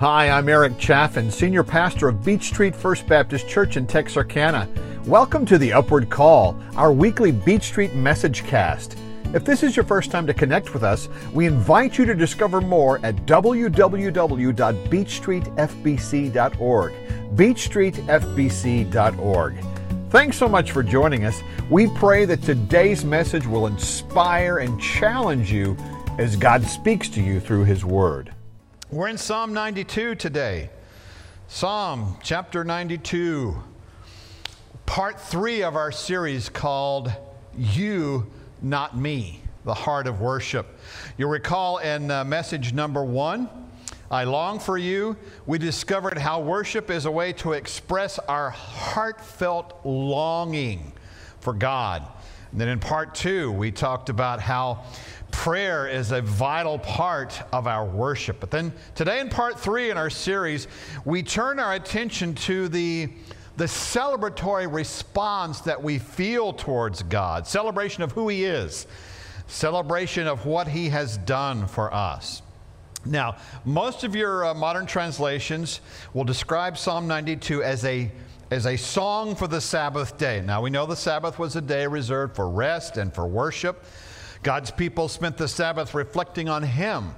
Hi, I'm Eric Chaffin, Senior Pastor of Beech Street First Baptist Church in Texarkana. Welcome to the Upward Call, our weekly Beech Street message cast. If this is your first time to connect with us, we invite you to discover more at www.beechstreetfbc.org. beechstreetfbc.org. Thanks so much for joining us. We pray that today's message will inspire and challenge you as God speaks to you through His Word. We're in Psalm 92 today. Psalm chapter 92, part three of our series called You, Not Me, the Heart of Worship. You'll recall in uh, message number one, I long for you. We discovered how worship is a way to express our heartfelt longing for God. And then in part two, we talked about how prayer is a vital part of our worship. But then today, in part three in our series, we turn our attention to the, the celebratory response that we feel towards God celebration of who He is, celebration of what He has done for us. Now, most of your uh, modern translations will describe Psalm 92 as a as a song for the Sabbath day. Now, we know the Sabbath was a day reserved for rest and for worship. God's people spent the Sabbath reflecting on Him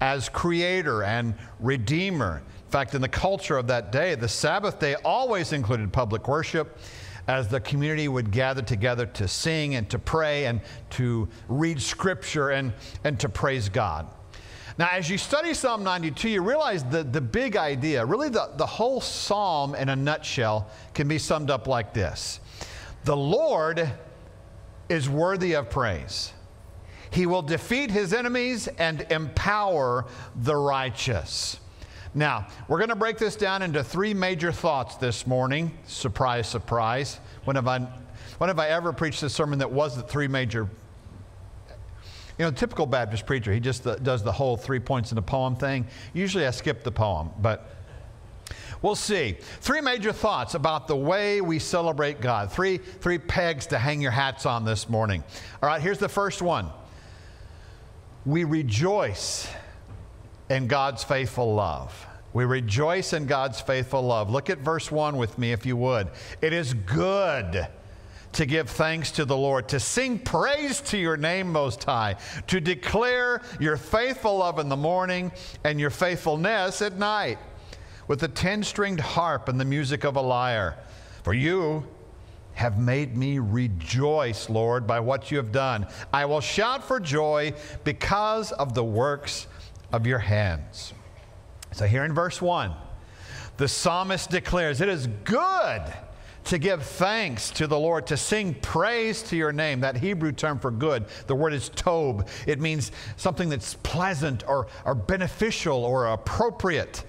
as creator and redeemer. In fact, in the culture of that day, the Sabbath day always included public worship as the community would gather together to sing and to pray and to read scripture and, and to praise God. Now, as you study Psalm 92, you realize that the big idea, really the, the whole psalm in a nutshell, can be summed up like this The Lord is worthy of praise. He will defeat his enemies and empower the righteous. Now, we're going to break this down into three major thoughts this morning. Surprise, surprise. When have I, when have I ever preached a sermon that wasn't three major? You know, typical Baptist preacher, he just uh, does the whole three points in a poem thing. Usually I skip the poem, but we'll see. Three major thoughts about the way we celebrate God. Three, three pegs to hang your hats on this morning. All right, here's the first one we rejoice in God's faithful love. We rejoice in God's faithful love. Look at verse 1 with me, if you would. It is good to give thanks to the Lord, to sing praise to your name, Most High, to declare your faithful love in the morning and your faithfulness at night with the ten stringed harp and the music of a lyre. For you have made me rejoice, Lord, by what you have done. I will shout for joy because of the works of your hands. So, here in verse 1, the psalmist declares, It is good to give thanks to the Lord, to sing praise to your name. That Hebrew term for good, the word is tob. It means something that's pleasant or, or beneficial or appropriate.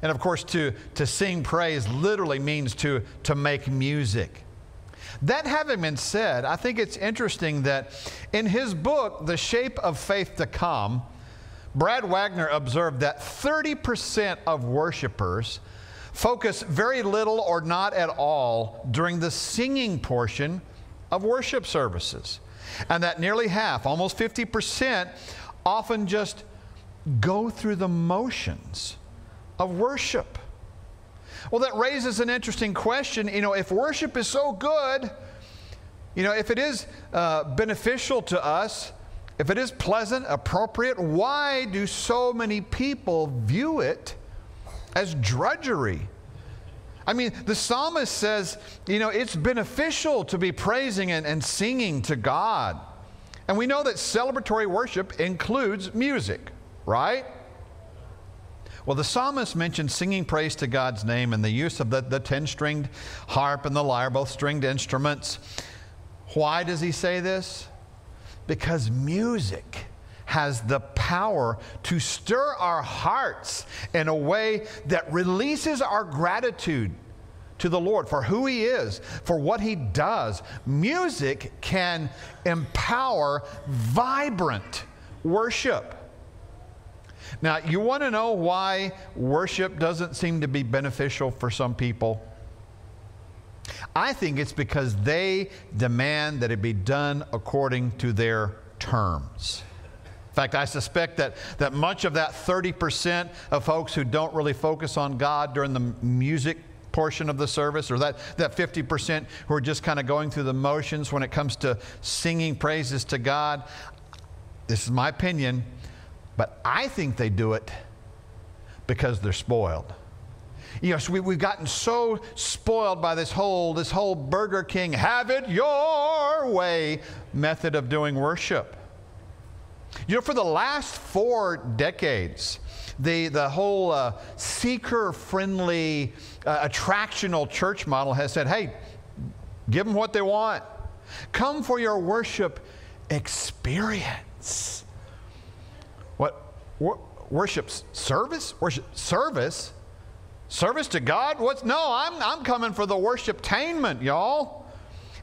And of course, to, to sing praise literally means to, to make music. That having been said, I think it's interesting that in his book, The Shape of Faith to Come, Brad Waggoner observed that 30% of worshipers focus very little or not at all during the singing portion of worship services. And that nearly half, almost 50%, often just go through the motions of worship. Well, that raises an interesting question. You know, if worship is so good, you know, if it is uh, beneficial to us, if it is pleasant, appropriate, why do so many people view it as drudgery? I mean, the psalmist says, you know, it's beneficial to be praising and, and singing to God. And we know that celebratory worship includes music, right? Well, the psalmist mentions singing praise to God's name and the use of the, the 10 stringed harp and the lyre, both stringed instruments. Why does he say this? Because music has the power to stir our hearts in a way that releases our gratitude to the Lord for who He is, for what He does. Music can empower vibrant worship. Now, you want to know why worship doesn't seem to be beneficial for some people? I think it's because they demand that it be done according to their terms. Fact, I suspect that, that much of that 30% of folks who don't really focus on God during the music portion of the service, or that, that 50% who are just kind of going through the motions when it comes to singing praises to God, this is my opinion, but I think they do it because they're spoiled. You know, so we, we've gotten so spoiled by this whole, this whole Burger King, have it your way method of doing worship. You know, for the last four decades, the, the whole uh, seeker friendly, uh, attractional church model has said, hey, give them what they want. Come for your worship experience. What? Wor- worship service? Worship service? Service to God? What's no, I'm I'm coming for the worship tainment, y'all.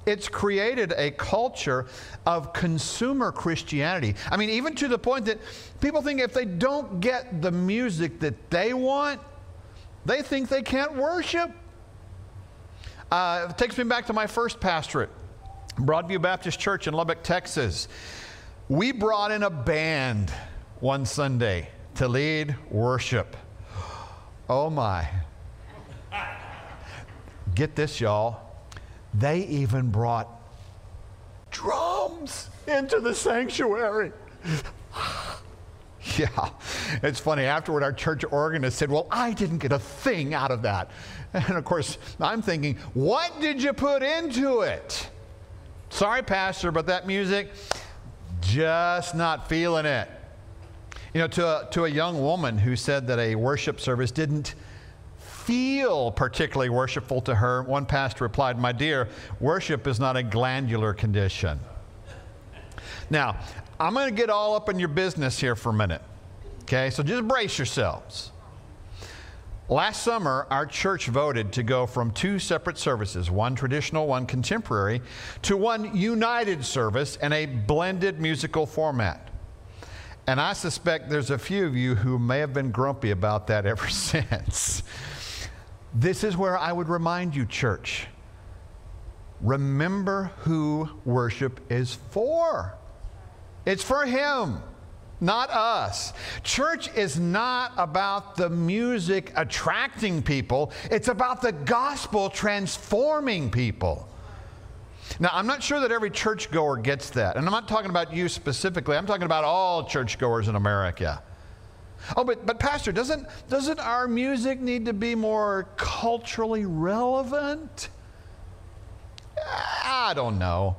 It's created a culture of consumer Christianity. I mean, even to the point that people think if they don't get the music that they want, they think they can't worship. Uh, it takes me back to my first pastorate, Broadview Baptist Church in Lubbock, Texas. We brought in a band one Sunday to lead worship. Oh my. Get this, y'all. They even brought drums into the sanctuary. yeah, it's funny. Afterward, our church organist said, Well, I didn't get a thing out of that. And of course, I'm thinking, What did you put into it? Sorry, Pastor, but that music, just not feeling it. You know, to a, to a young woman who said that a worship service didn't feel particularly worshipful to her, one pastor replied, My dear, worship is not a glandular condition. Now, I'm going to get all up in your business here for a minute. Okay, so just brace yourselves. Last summer, our church voted to go from two separate services, one traditional, one contemporary, to one united service in a blended musical format. And I suspect there's a few of you who may have been grumpy about that ever since. This is where I would remind you, church. Remember who worship is for. It's for Him, not us. Church is not about the music attracting people, it's about the gospel transforming people. Now, I'm not sure that every churchgoer gets that. And I'm not talking about you specifically, I'm talking about all churchgoers in America. Oh, but, but Pastor, doesn't, doesn't our music need to be more culturally relevant? I don't know.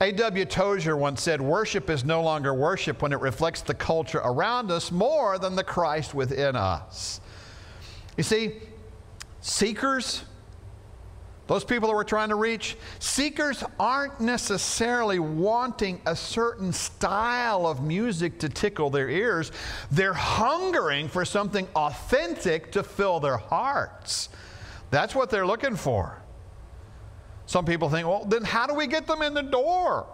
A.W. Tozer once said, Worship is no longer worship when it reflects the culture around us more than the Christ within us. You see, seekers, those people that we're trying to reach, seekers aren't necessarily wanting a certain style of music to tickle their ears. They're hungering for something authentic to fill their hearts. That's what they're looking for. Some people think, well, then how do we get them in the door?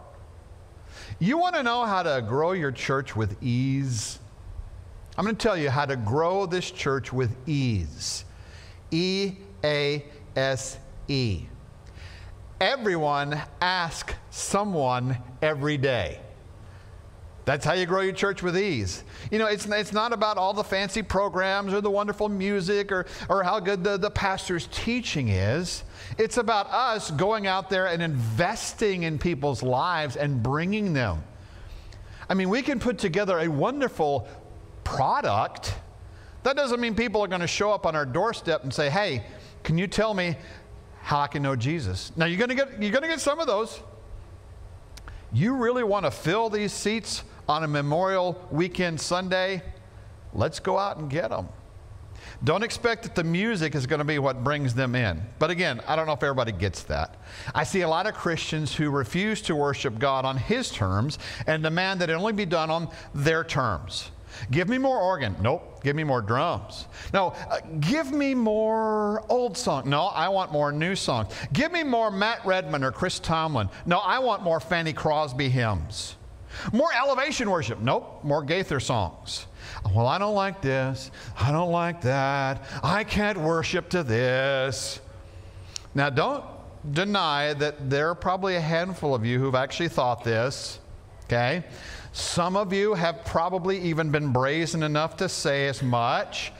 You want to know how to grow your church with ease? I'm going to tell you how to grow this church with ease. E A S E. Everyone ask someone every day. That's how you grow your church with ease. You know, it's, it's not about all the fancy programs or the wonderful music or, or how good the, the pastor's teaching is. It's about us going out there and investing in people's lives and bringing them. I mean, we can put together a wonderful product. That doesn't mean people are going to show up on our doorstep and say, hey, can you tell me how I can know Jesus. Now you're to get you're to get some of those. You really want to fill these seats on a Memorial Weekend Sunday? Let's go out and get them. Don't expect that the music is going to be what brings them in. But again, I don't know if everybody gets that. I see a lot of Christians who refuse to worship God on His terms and demand that it only be done on their terms. Give me more organ. Nope. Give me more drums. No, uh, give me more old song. No, I want more new songs. Give me more Matt Redman or Chris Tomlin. No, I want more Fanny Crosby hymns. More elevation worship. Nope. More Gaither songs. Well, I don't like this. I don't like that. I can't worship to this. Now, don't deny that there are probably a handful of you who've actually thought this. Okay? Some of you have probably even been brazen enough to say as much.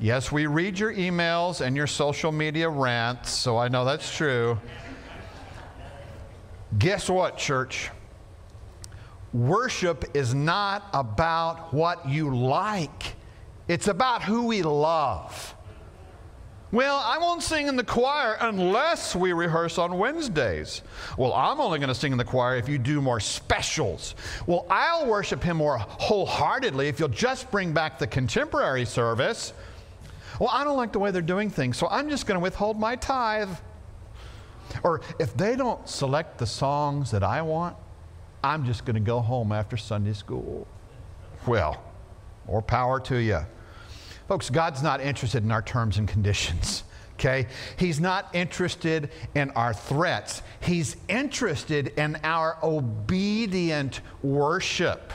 Yes, we read your emails and your social media rants, so I know that's true. Guess what, church? Worship is not about what you like, it's about who we love. Well, I won't sing in the choir unless we rehearse on Wednesdays. Well, I'm only going to sing in the choir if you do more specials. Well, I'll worship Him more wholeheartedly if you'll just bring back the contemporary service. Well, I don't like the way they're doing things, so I'm just going to withhold my tithe. Or if they don't select the songs that I want, I'm just going to go home after Sunday school. Well, more power to you. Folks, God's not interested in our terms and conditions. Okay? He's not interested in our threats. He's interested in our obedient worship.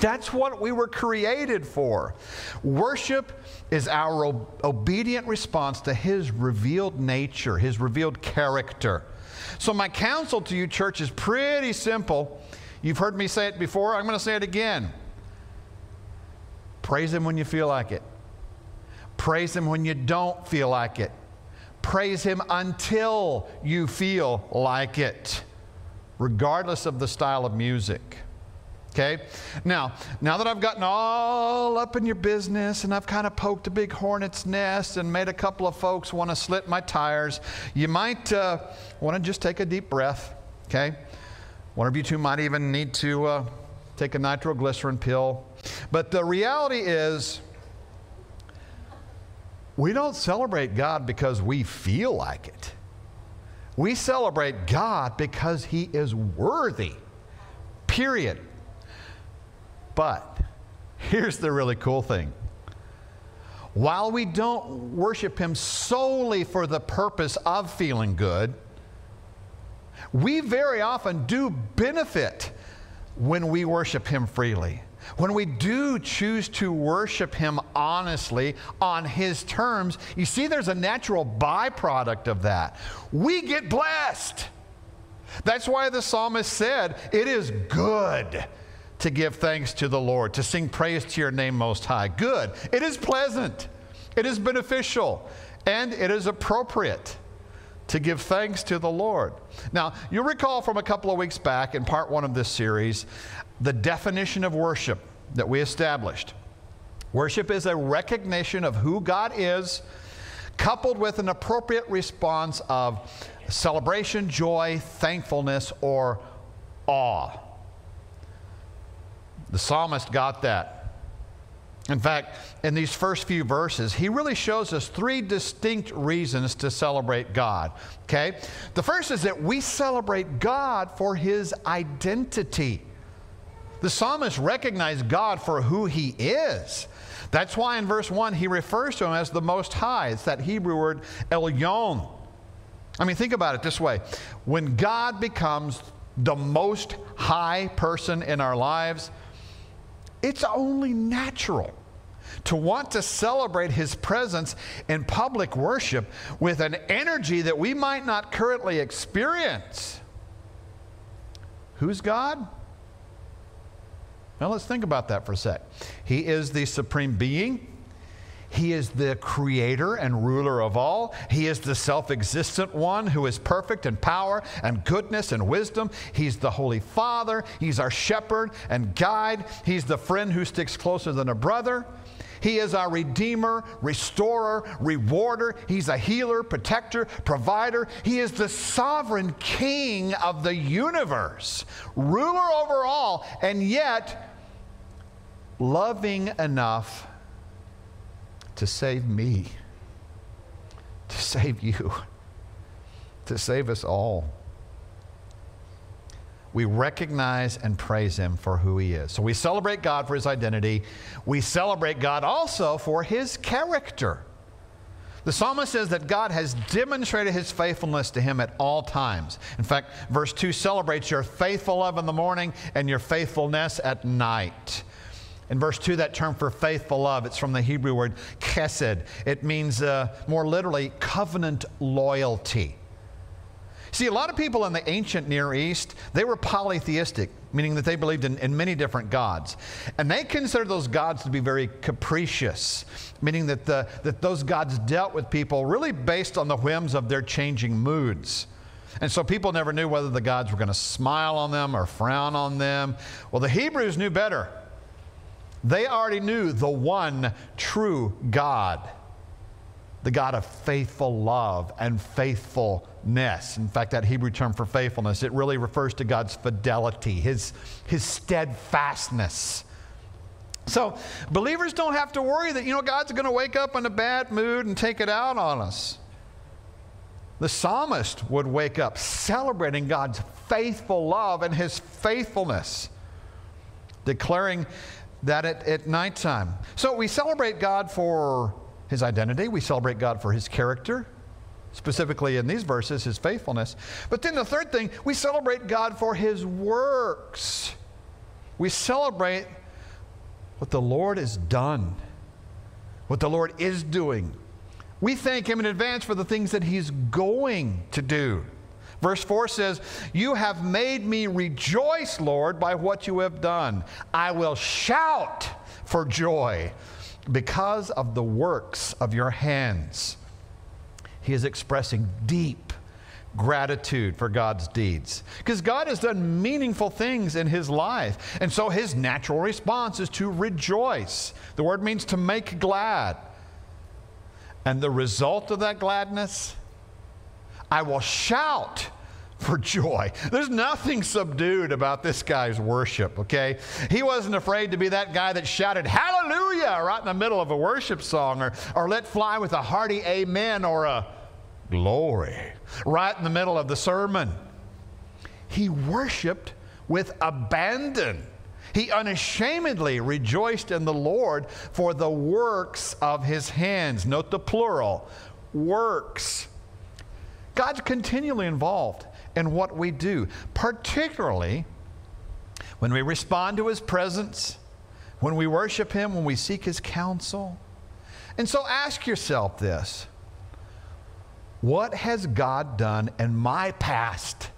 That's what we were created for. Worship is our ob- obedient response to His revealed nature, His revealed character. So, my counsel to you, church, is pretty simple. You've heard me say it before, I'm going to say it again. Praise Him when you feel like it, praise Him when you don't feel like it. Praise Him until you feel like it, regardless of the style of music. Okay? Now, now that I've gotten all up in your business and I've kind of poked a big hornet's nest and made a couple of folks want to slit my tires, you might uh, want to just take a deep breath. Okay? One of you two might even need to uh, take a nitroglycerin pill. But the reality is, we don't celebrate God because we feel like it. We celebrate God because He is worthy. Period. But here's the really cool thing. While we don't worship Him solely for the purpose of feeling good, we very often do benefit when we worship Him freely. When we do choose to worship Him honestly on His terms, you see, there's a natural byproduct of that. We get blessed. That's why the psalmist said, It is good to give thanks to the Lord, to sing praise to your name most high. Good. It is pleasant, it is beneficial, and it is appropriate to give thanks to the Lord. Now, you'll recall from a couple of weeks back in part one of this series the definition of worship that we established. Worship is a recognition of who God is, coupled with an appropriate response of celebration, joy, thankfulness, or awe. The psalmist got that. In fact, in these first few verses, he really shows us three distinct reasons to celebrate God. Okay? The first is that we celebrate God for his identity. The psalmist recognized God for who he is. That's why in verse 1 he refers to him as the Most High. It's that Hebrew word Elyon. I mean, think about it this way when God becomes the most high person in our lives, it's only natural to want to celebrate his presence in public worship with an energy that we might not currently experience. Who's God? Now let's think about that for a sec. He is the supreme being. He is the creator and ruler of all. He is the self existent one who is perfect in power and goodness and wisdom. He's the Holy Father. He's our shepherd and guide. He's the friend who sticks closer than a brother. He is our redeemer, restorer, rewarder. He's a healer, protector, provider. He is the sovereign king of the universe, ruler over all, and yet loving enough to save me, to save you, to save us all. We recognize and praise Him for who He is. So we celebrate God for His identity. We celebrate God also for His character. The psalmist says that God has demonstrated his faithfulness to him at all times. In fact, verse 2 celebrates your faithful love in the morning and your faithfulness at night. In verse 2, that term for faithful love, it's from the Hebrew word chesed. It means uh, more literally covenant loyalty. See, a lot of people in the ancient Near East, they were polytheistic, meaning that they believed in, in, many different gods. And they considered those gods to be very capricious, meaning that, the, that those gods dealt with people really based on the whims of their changing moods. And so people never knew whether the gods were going to smile on them or frown on them. Well, the Hebrews knew better. They already knew the one true God the God of faithful love and faithfulness. In fact, that Hebrew term for faithfulness, it really refers to God's fidelity, his, his steadfastness. So, believers don't have to worry that, you know, God's going to wake up in a bad mood and take it out on us. The psalmist would wake up celebrating God's faithful love and his faithfulness, declaring that at, at nighttime. So, we celebrate God for his identity. We celebrate God for his character, specifically in these verses, his faithfulness. But then the third thing, we celebrate God for his works. We celebrate what the Lord has done, what the Lord is doing. We thank him in advance for the things that he's going to do. Verse 4 says, You have made me rejoice, Lord, by what you have done. I will shout for joy because of the works of your hands. He is expressing deep gratitude for God's deeds. Because God has done meaningful things in his life. And so his natural response is to rejoice. The word means to make glad. And the result of that gladness, I will shout for joy. There's nothing subdued about this guy's worship, okay? He wasn't afraid to be that guy that shouted hallelujah right in the middle of a worship song or, or let fly with a hearty amen or a glory right in the middle of the sermon. He worshiped with abandon. He unashamedly rejoiced in the Lord for the works of his hands. Note the plural works. God's continually involved in what we do, particularly when we respond to His presence, when we worship Him, when we seek His counsel. And so ask yourself this What has God done in my past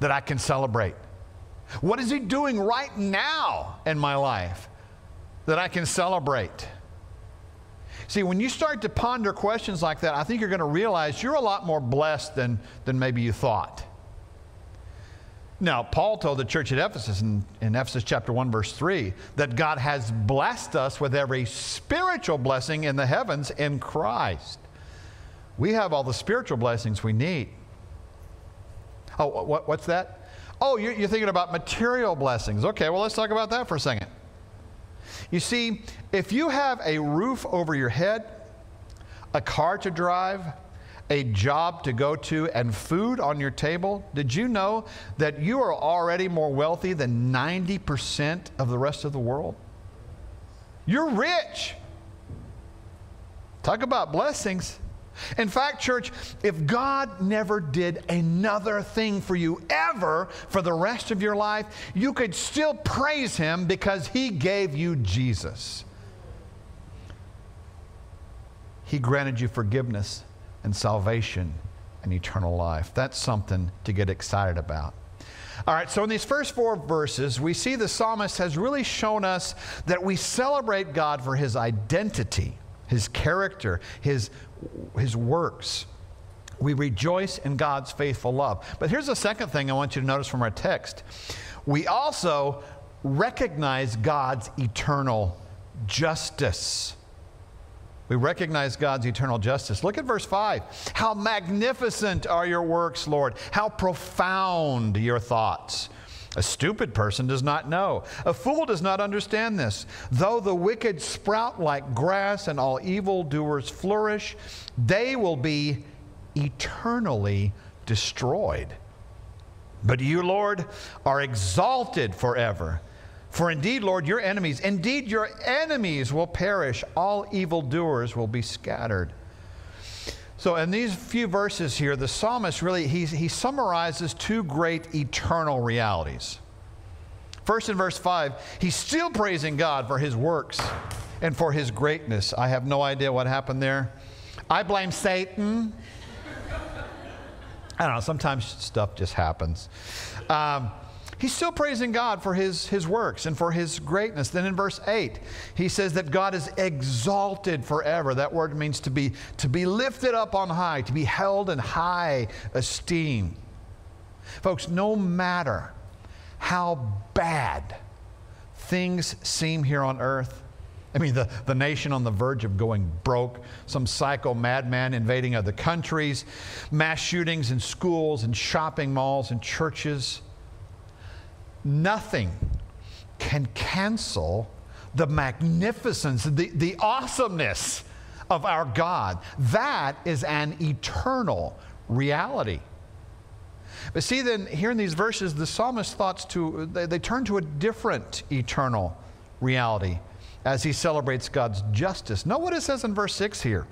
that I can celebrate? What is He doing right now in my life that I can celebrate? See, when you start to ponder questions like that, I think you're going to realize you're a lot more blessed than, than maybe you thought. Now, Paul told the church at Ephesus in, in Ephesus chapter 1, verse 3, that God has blessed us with every spiritual blessing in the heavens in Christ. We have all the spiritual blessings we need. Oh, what, what's that? Oh, you're, you're thinking about material blessings. Okay, well, let's talk about that for a second. You see, if you have a roof over your head, a car to drive, a job to go to, and food on your table, did you know that you are already more wealthy than 90% of the rest of the world? You're rich. Talk about blessings. In fact, church, if God never did another thing for you ever for the rest of your life, you could still praise Him because He gave you Jesus. He granted you forgiveness and salvation and eternal life. That's something to get excited about. All right, so in these first four verses, we see the psalmist has really shown us that we celebrate God for his identity, his character, his his works. We rejoice in God's faithful love. But here's the second thing I want you to notice from our text. We also recognize God's eternal justice. We recognize God's eternal justice. Look at verse 5. How magnificent are your works, Lord! How profound your thoughts! A stupid person does not know. A fool does not understand this. Though the wicked sprout like grass and all evildoers flourish, they will be eternally destroyed. But you, Lord, are exalted forever. For indeed, Lord, your enemies, indeed, your enemies will perish. All evildoers will be scattered. So, in these few verses here, the psalmist really he, he summarizes two great eternal realities. First, in verse 5, he's still praising God for his works and for his greatness. I have no idea what happened there. I blame Satan. I don't know, sometimes stuff just happens. Um, he's still praising God for his, his works and for his greatness. Then in verse 8, he says that God is exalted forever. That word means to be, to be lifted up on high, to be held in high esteem. Folks, no matter how bad things seem here on earth, I mean, the, the nation on the verge of going broke, some psycho madman invading other countries, mass shootings in schools and shopping malls and churches. Nothing can cancel the magnificence, the, the awesomeness of our God. That is an eternal reality. But see, then, here in these verses, the psalmist thoughts to, they, they turn to a different eternal reality as he celebrates God's justice. Know what it says in verse 6 here.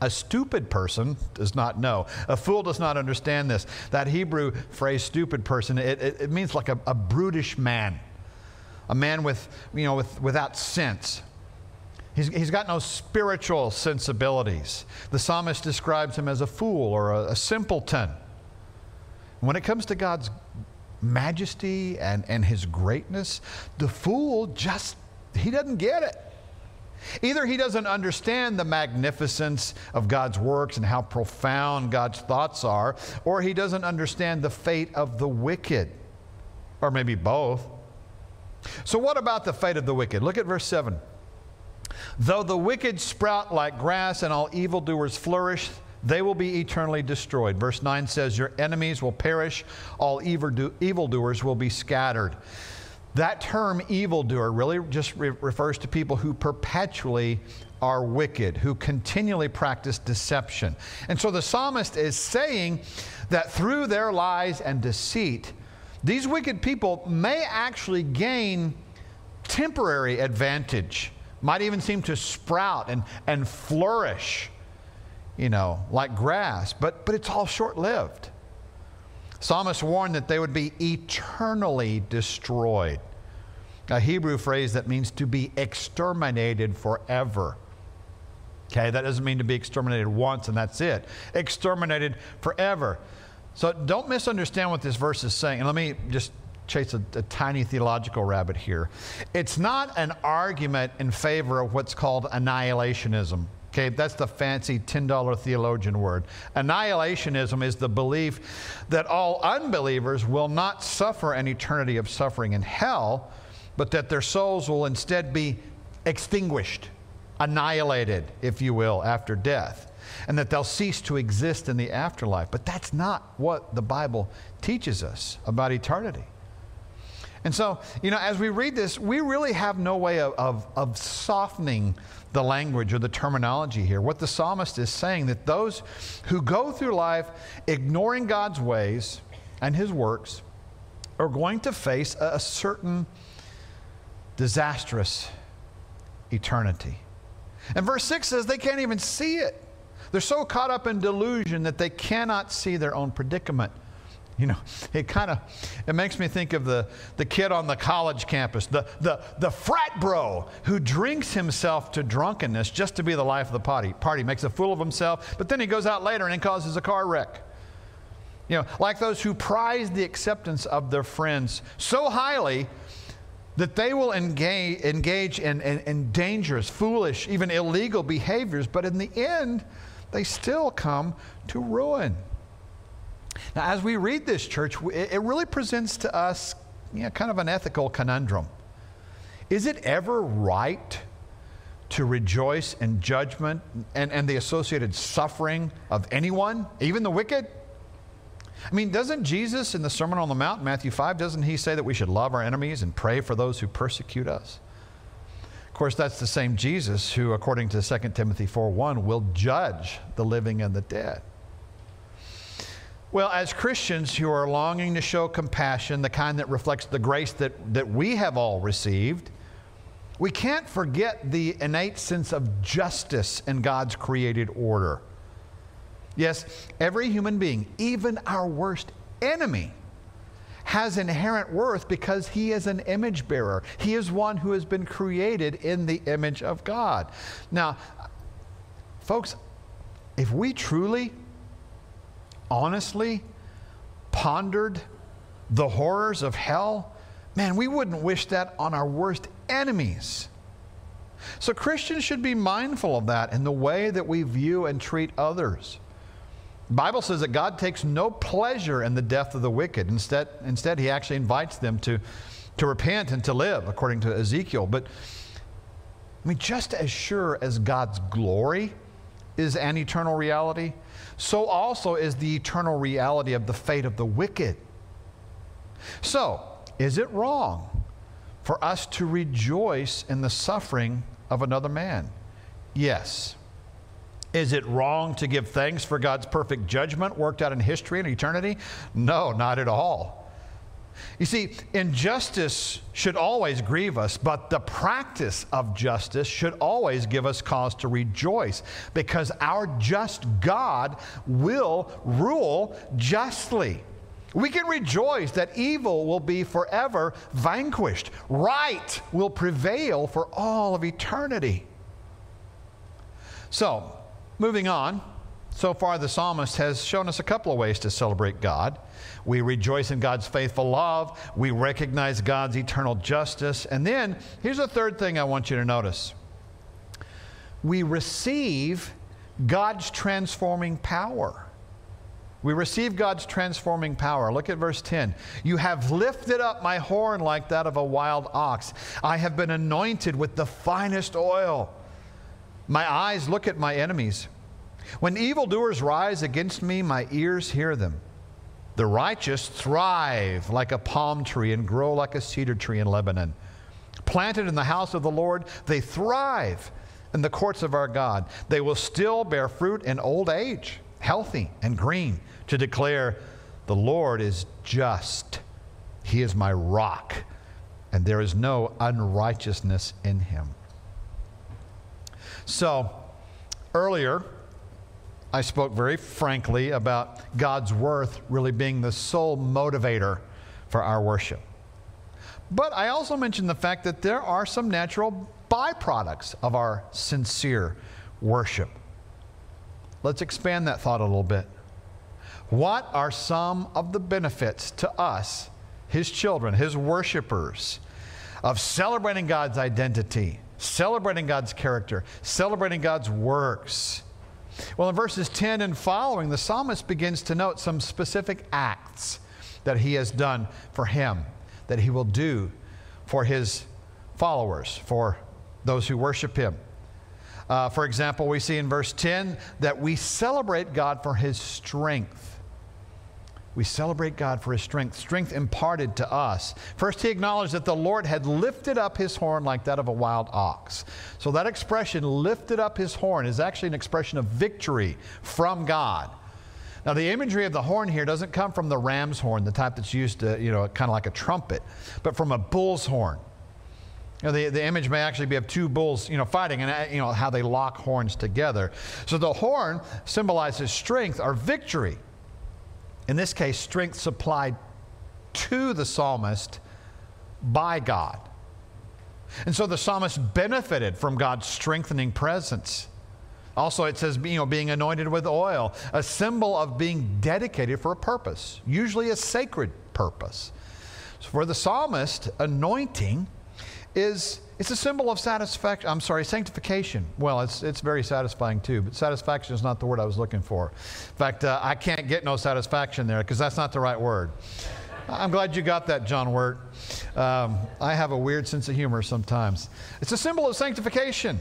A stupid person does not know. A fool does not understand this. That Hebrew phrase, stupid person, it, it, it means like a, a, brutish man, a man with, you know, with, without sense. He's, he's got no spiritual sensibilities. The psalmist describes him as a fool or a, a simpleton. When it comes to God's majesty and, and his greatness, the fool just he doesn't get it. Either he doesn't understand the magnificence of God's works and how profound God's thoughts are, or he doesn't understand the fate of the wicked, or maybe both. So, what about the fate of the wicked? Look at verse 7. Though the wicked sprout like grass and all evildoers flourish, they will be eternally destroyed. Verse 9 says, Your enemies will perish, all evildoers will be scattered. That term evildoer really just re- refers to people who perpetually are wicked, who continually practice deception. And so the psalmist is saying that through their lies and deceit, these wicked people may actually gain temporary advantage, might even seem to sprout and, and flourish, you know, like grass, but, but it's all short lived. Psalmist warned that they would be eternally destroyed. A Hebrew phrase that means to be exterminated forever. Okay, that doesn't mean to be exterminated once and that's it. Exterminated forever. So don't misunderstand what this verse is saying. And let me just chase a, a, tiny theological rabbit here. It's not an argument in favor of what's called annihilationism. Okay, that's the fancy $10 theologian word. Annihilationism is the belief that all unbelievers will not suffer an eternity of suffering in hell, but that their souls will instead be extinguished, annihilated, if you will, after death, and that they'll cease to exist in the afterlife. But that's not what the Bible teaches us about eternity. And so, you know, as we read this, we really have no way of, of, of, softening the language or the terminology here. What the psalmist is saying that those who go through life ignoring God's ways and his works are going to face a, a certain disastrous eternity. And verse 6 says they can't even see it. They're so caught up in delusion that they cannot see their own predicament. You know, it kind of it makes me think of the, the kid on the college campus, the, the, the frat bro who drinks himself to drunkenness just to be the life of the party. Party makes a fool of himself, but then he goes out later and causes a car wreck. You know, like those who prize the acceptance of their friends so highly that they will engage, engage in, in, in dangerous, foolish, even illegal behaviors, but in the end, they still come to ruin. Now, as we read this, church, it really presents to us you know, kind of an ethical conundrum. Is it ever right to rejoice in judgment and, and the associated suffering of anyone, even the wicked? I mean, doesn't Jesus in the Sermon on the Mount, Matthew 5, doesn't he say that we should love our enemies and pray for those who persecute us? Of course, that's the same Jesus who, according to 2 Timothy 4 1, will judge the living and the dead. Well, as Christians who are longing to show compassion, the kind that reflects the grace that, that we have all received, we can't forget the innate sense of justice in God's created order. Yes, every human being, even our worst enemy, has inherent worth because he is an image bearer. He is one who has been created in the image of God. Now, folks, if we truly honestly pondered the horrors of hell, man, we wouldn't wish that on our worst enemies. So Christians should be mindful of that in the way that we view and treat others. The Bible says that God takes no pleasure in the death of the wicked. Instead, instead he actually invites them to, to repent and to live, according to Ezekiel. But I mean, just as sure as God's glory is an eternal reality, so also is the eternal reality of the fate of the wicked. So, is it wrong for us to rejoice in the suffering of another man? Yes. Is it wrong to give thanks for God's perfect judgment worked out in history and eternity? No, not at all. You see, injustice should always grieve us, but the practice of justice should always give us cause to rejoice because our just God will rule justly. We can rejoice that evil will be forever vanquished, right will prevail for all of eternity. So, moving on, so far the psalmist has shown us a couple of ways to celebrate God. We rejoice in God's faithful love, we recognize God's eternal justice, and then here's a third thing I want you to notice we receive God's transforming power. We receive God's transforming power. Look at verse 10. You have lifted up my horn like that of a wild ox. I have been anointed with the finest oil. My eyes look at my enemies. When evildoers rise against me, my ears hear them. The righteous thrive like a palm tree and grow like a cedar tree in Lebanon. Planted in the house of the Lord, they thrive in the courts of our God. They will still bear fruit in old age, healthy and green to declare, The Lord is just. He is my rock, and there is no unrighteousness in him. So, earlier, I spoke very frankly about God's worth really being the sole motivator for our worship. But I also mentioned the fact that there are some natural byproducts of our sincere worship. Let's expand that thought a little bit. What are some of the benefits to us, His children, His worshipers, of celebrating God's identity, celebrating God's character, celebrating God's works? Well, in verses 10 and following, the psalmist begins to note some specific acts that he has done for him, that he will do for his followers, for those who worship him. Uh, for example, we see in verse 10 that we celebrate God for his strength. We celebrate God for his strength, strength imparted to us. First, he acknowledged that the Lord had lifted up his horn like that of a wild ox. So, that expression, lifted up his horn, is actually an expression of victory from God. Now, the imagery of the horn here doesn't come from the ram's horn, the type that's used to, you know, kind of like a trumpet, but from a bull's horn. You know, the, the image may actually be of two bulls, you know, fighting and, you know, how they lock horns together. So the horn symbolizes strength or victory in this case, strength supplied to the psalmist by God. And so the psalmist benefited from God's strengthening presence. Also, it says, you know, being anointed with oil, a symbol of being dedicated for a purpose, usually a sacred purpose. So for the psalmist, anointing is it's a symbol of satisfaction. I'm sorry, sanctification. Well, it's, it's very satisfying too, but satisfaction is not the word I was looking for. In fact, uh, I can't get no satisfaction there because that's not the right word. I'm glad you got that, John Wirt. Um, I have a weird sense of humor sometimes. It's a symbol of sanctification,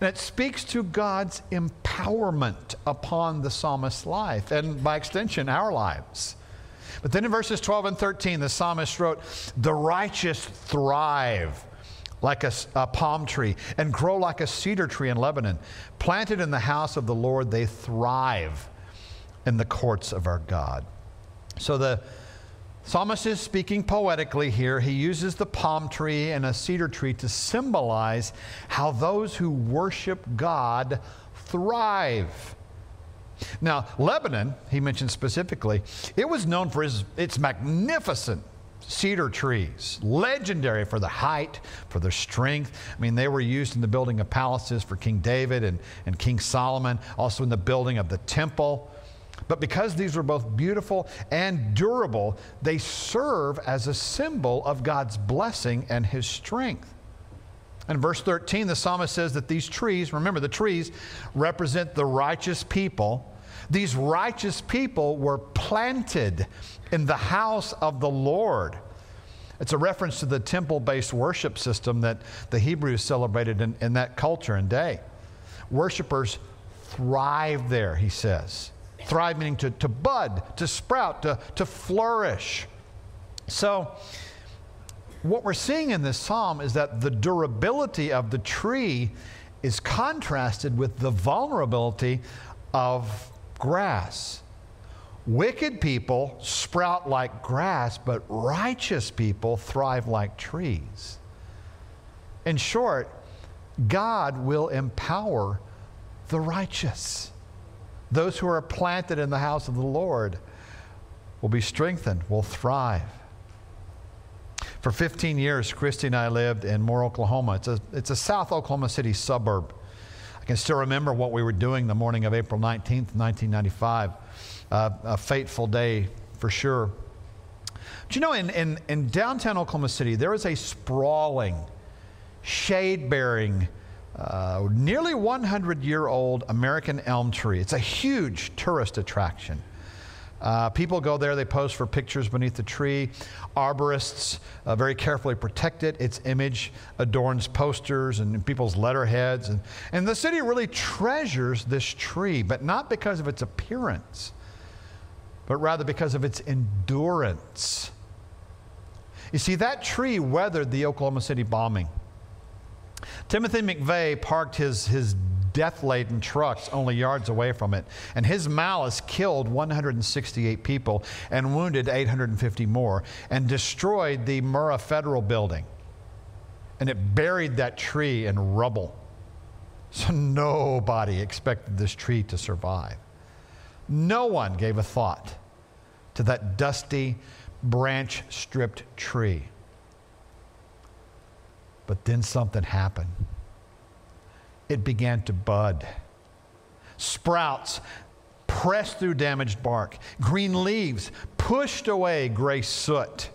and it speaks to God's empowerment upon the psalmist's life, and by extension, our lives. But then in verses 12 and 13, the psalmist wrote, The righteous thrive like a, a, palm tree and grow like a cedar tree in Lebanon. Planted in the house of the Lord, they thrive in the courts of our God. So the psalmist is speaking poetically here. He uses the palm tree and a cedar tree to symbolize how those who worship God thrive. Now, Lebanon, he mentioned specifically, it was known for its, its magnificent cedar trees, legendary for the height, for their strength. I mean, they were used in the building of palaces for King David and, and King Solomon, also in the building of the temple. But because these were both beautiful and durable, they serve as a symbol of God's blessing and his strength. In verse 13, the psalmist says that these trees, remember, the trees represent the righteous people. These righteous people were planted in the house of the Lord. It's a reference to the temple based worship system that the Hebrews celebrated in, in that culture and day. Worshippers thrive there, he says. Thrive meaning to, to bud, to sprout, to, to flourish. So, what we're seeing in this psalm is that the durability of the tree is contrasted with the vulnerability of grass. Wicked people sprout like grass, but righteous people thrive like trees. In short, God will empower the righteous. Those who are planted in the house of the Lord will be strengthened, will thrive. For 15 years, Christy and I lived in Moore, Oklahoma. It's a, it's a South Oklahoma City suburb. I can still remember what we were doing the morning of April 19th, 1995. Uh, a fateful day for sure. But you know, in, in, in downtown Oklahoma City, there is a sprawling, shade bearing, uh, nearly 100 year old American elm tree. It's a huge tourist attraction. Uh, people go there, they pose for pictures beneath the tree. Arborists uh, very carefully protect it. Its image adorns posters and people's letterheads. And, and the city really treasures this tree, but not because of its appearance, but rather because of its endurance. You see, that tree weathered the Oklahoma City bombing. Timothy McVeigh parked his, his death laden trucks only yards away from it, and his malice killed 168 people and wounded 850 more and destroyed the Murrah Federal Building. And it buried that tree in rubble. So nobody expected this tree to survive. No one gave a thought to that dusty, branch stripped tree. But then something happened. It began to bud. Sprouts pressed through damaged bark. Green leaves pushed away gray soot.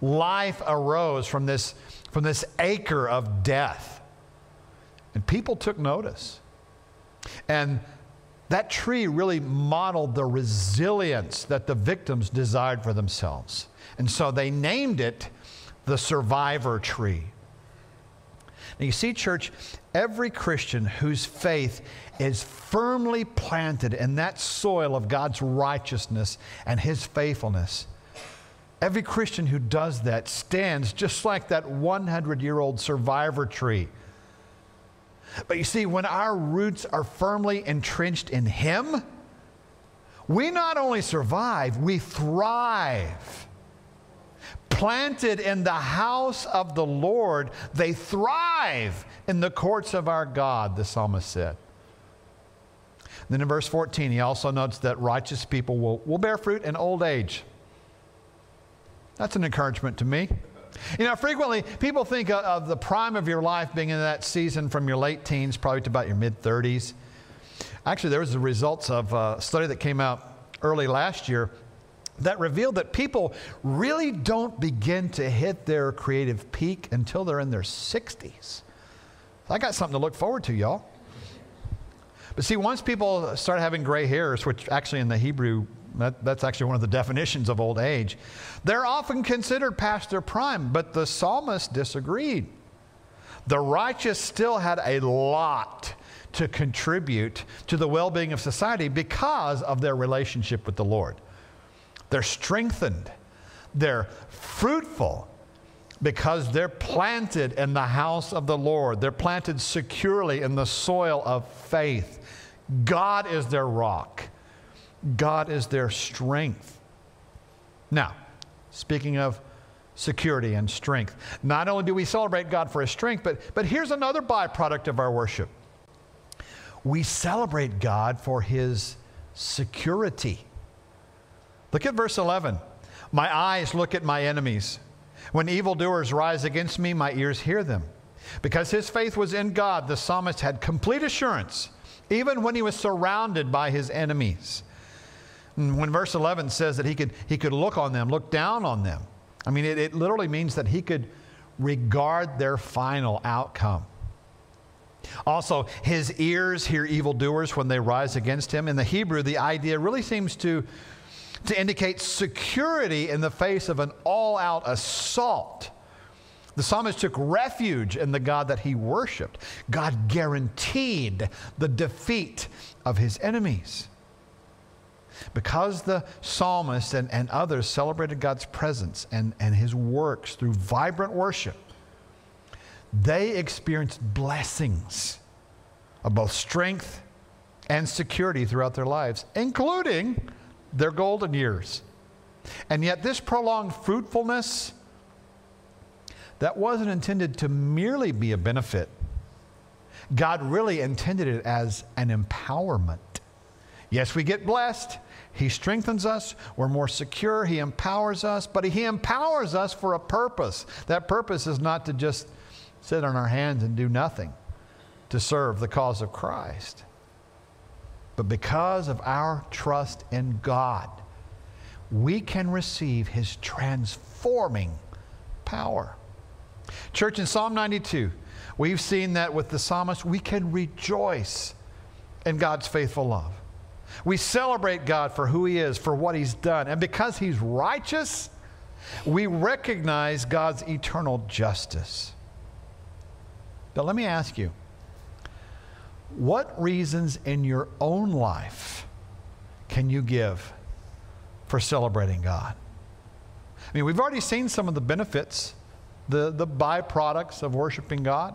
Life arose from this, from this acre of death. And people took notice. And that tree really modeled the resilience that the victims desired for themselves. And so they named it the survivor tree. Now, you see, church, every Christian whose faith is firmly planted in that soil of God's righteousness and His faithfulness, every Christian who does that stands just like that 100 year old survivor tree. But you see, when our roots are firmly entrenched in Him, we not only survive, we thrive planted in the house of the Lord, they thrive in the courts of our God, the psalmist said. Then in verse 14, he also notes that righteous people will, will bear fruit in old age. That's an encouragement to me. You know, frequently people think of the prime of your life being in that season from your late teens, probably to about your mid 30s. Actually, there was the results of a study that came out early last year that revealed that people really don't begin to hit their creative peak until they're in their 60s. I got something to look forward to, y'all. But see, once people start having gray hairs, which actually in the Hebrew, that, that's actually one of the definitions of old age, they're often considered past their prime. But the psalmist disagreed. The righteous still had a lot to contribute to the well being of society because of their relationship with the Lord. They're strengthened. They're fruitful because they're planted in the house of the Lord. They're planted securely in the soil of faith. God is their rock, God is their strength. Now, speaking of security and strength, not only do we celebrate God for his strength, but, but here's another byproduct of our worship we celebrate God for his security. Look at verse 11. My eyes look at my enemies. When evildoers rise against me, my ears hear them. Because his faith was in God, the psalmist had complete assurance, even when he was surrounded by his enemies. When verse 11 says that he could, he could look on them, look down on them, I mean, it, it literally means that he could regard their final outcome. Also, his ears hear evildoers when they rise against him. In the Hebrew, the idea really seems to, to indicate security in the face of an all out assault. The psalmist took refuge in the God that he worshiped. God guaranteed the defeat of his enemies. Because the psalmist and, and others celebrated God's presence and, and his works through vibrant worship, they experienced blessings of both strength and security throughout their lives, including their golden years. And yet, this prolonged fruitfulness that wasn't intended to merely be a benefit. God really intended it as an empowerment. Yes, we get blessed. He strengthens us. We're more secure. He empowers us. But He empowers us for a purpose. That purpose is not to just sit on our hands and do nothing to serve the cause of Christ. But because of our trust in God, we can receive His transforming power. Church, in Psalm 92, we've seen that with the psalmist, we can rejoice in God's faithful love. We celebrate God for who He is, for what He's done. And because He's righteous, we recognize God's eternal justice. But let me ask you what reasons in your own life can you give for celebrating God? I mean, we've already seen some of the benefits, the, the byproducts of worshiping God.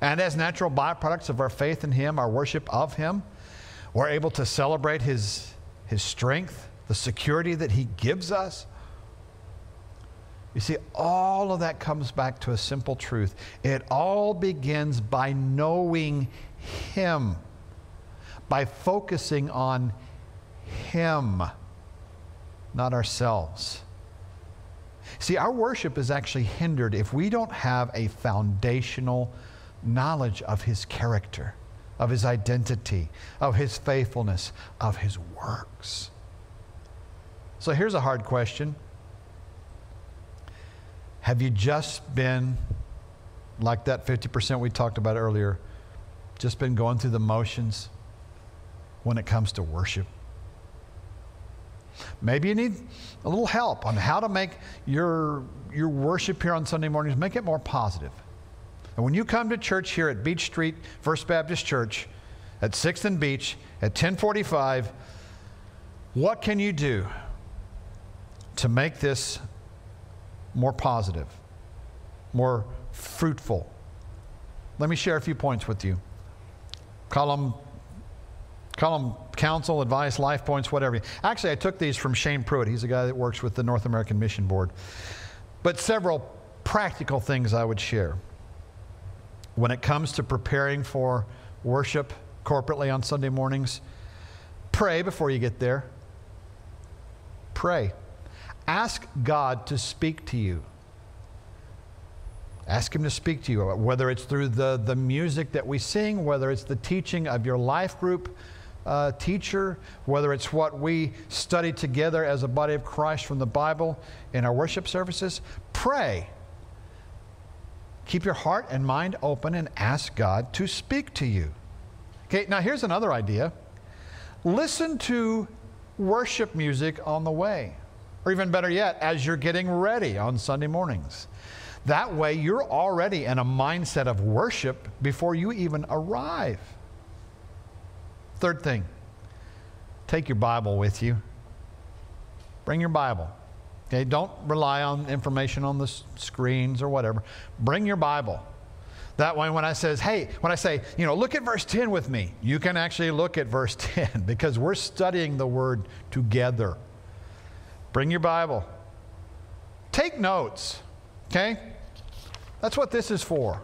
And as natural byproducts of our faith in Him, our worship of Him, we're able to celebrate His, His strength, the security that He gives us. You see, all of that comes back to a simple truth. It all begins by knowing Him, by focusing on Him, not ourselves. See, our worship is actually hindered if we don't have a foundational knowledge of His character, of His identity, of His faithfulness, of His works. So here's a hard question have you just been like that 50% we talked about earlier? Just been going through the motions when it comes to worship? Maybe you need a little help on how to make your, your worship here on Sunday mornings, make it more positive. And when you come to church here at Beech Street First Baptist Church at 6th and Beech at 1045, what can you do to make this more positive, more fruitful. Let me share a few points with you. Call them, call them counsel, advice, life points, whatever. Actually, I took these from Shane Pruitt. He's a guy that works with the North American Mission Board. But several practical things I would share. When it comes to preparing for worship corporately on Sunday mornings, pray before you get there. Pray. Ask God to speak to you. Ask Him to speak to you, whether it's through the, the music that we sing, whether it's the teaching of your life group uh, teacher, whether it's what we study together as a body of Christ from the Bible in our worship services. Pray. Keep your heart and mind open and ask God to speak to you. Okay, now here's another idea listen to worship music on the way. Or even better yet, as you're getting ready on Sunday mornings. That way, you're already in a mindset of worship before you even arrive. Third thing, take your Bible with you. Bring your Bible. Okay, don't rely on information on the screens or whatever. Bring your Bible. That way, when I says, "Hey," when I say, you know, look at verse ten with me, you can actually look at verse ten because we're studying the Word together. Bring your Bible. Take notes, okay? That's what this is for,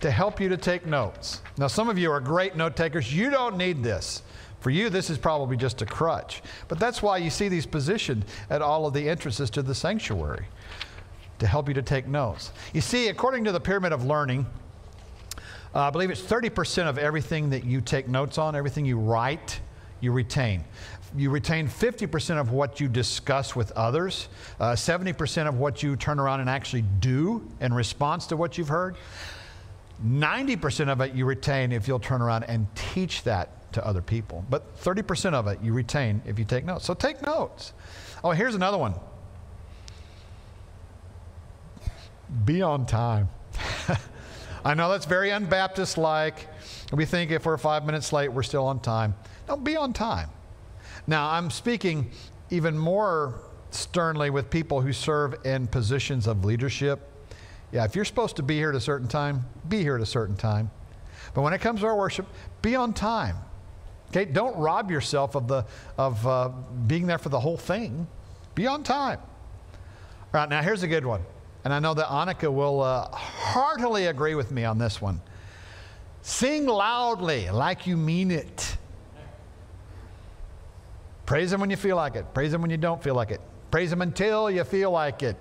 to help you to take notes. Now, some of you are great note takers. You don't need this. For you, this is probably just a crutch. But that's why you see these positioned at all of the entrances to the sanctuary to help you to take notes. You see, according to the Pyramid of Learning, uh, I believe it's 30% of everything that you take notes on, everything you write, you retain. You retain 50% of what you discuss with others, uh, 70% of what you turn around and actually do in response to what you've heard. 90% of it you retain if you'll turn around and teach that to other people. But 30% of it you retain if you take notes. So take notes. Oh, here's another one be on time. I know that's very unbaptist like. We think if we're five minutes late, we're still on time. No, be on time. Now, I'm speaking even more sternly with people who serve in positions of leadership. Yeah, if you're supposed to be here at a certain time, be here at a certain time. But when it comes to our worship, be on time. Okay, don't rob yourself of the of uh, being there for the whole thing. Be on time. All right, now here's a good one, and I know that Annika will uh, heartily agree with me on this one. Sing loudly, like you mean it. Praise Him when you feel like it. Praise Him when you don't feel like it. Praise Him until you feel like it.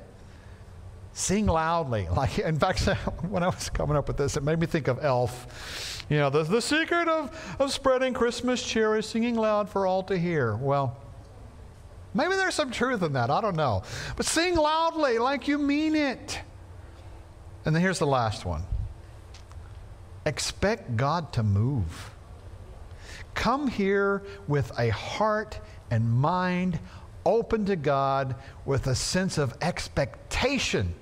Sing loudly. Like, in fact, when I was coming up with this, it made me think of Elf. You know, the, the secret of, of spreading Christmas cheer is singing loud for all to hear. Well, maybe there's some truth in that. I don't know. But sing loudly like you mean it. And then here's the last one expect God to move. Come here with a heart and mind open to God with a sense of expectation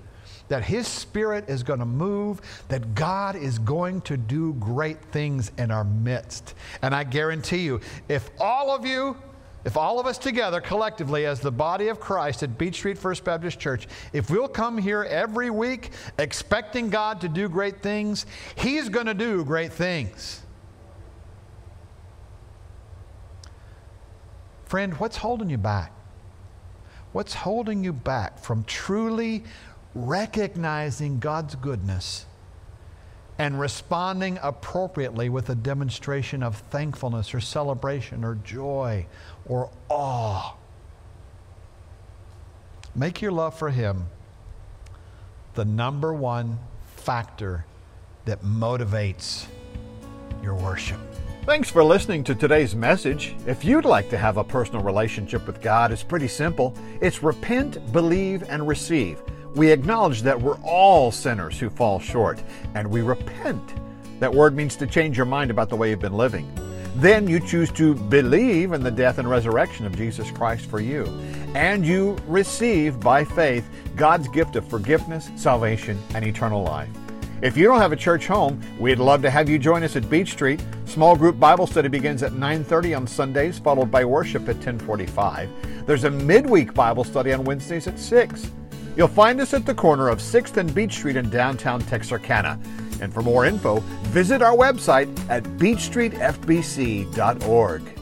that His Spirit is going to move, that God is going to do great things in our midst. And I guarantee you, if all of you, if all of us together collectively as the body of Christ at Beech Street First Baptist Church, if we'll come here every week expecting God to do great things, He's going to do great things. Friend, what's holding you back? What's holding you back from truly recognizing God's goodness and responding appropriately with a demonstration of thankfulness or celebration or joy or awe? Make your love for Him the number one factor that motivates your worship. Thanks for listening to today's message. If you'd like to have a personal relationship with God, it's pretty simple. It's repent, believe, and receive. We acknowledge that we're all sinners who fall short, and we repent. That word means to change your mind about the way you've been living. Then you choose to believe in the death and resurrection of Jesus Christ for you. And you receive by faith God's gift of forgiveness, salvation, and eternal life. If you don't have a church home, we'd love to have you join us at Beech Street. Small group Bible study begins at 9:30 on Sundays, followed by worship at 10:45. There's a midweek Bible study on Wednesdays at 6. You'll find us at the corner of 6th and Beech Street in downtown Texarkana. And for more info, visit our website at beechstreetfbc.org.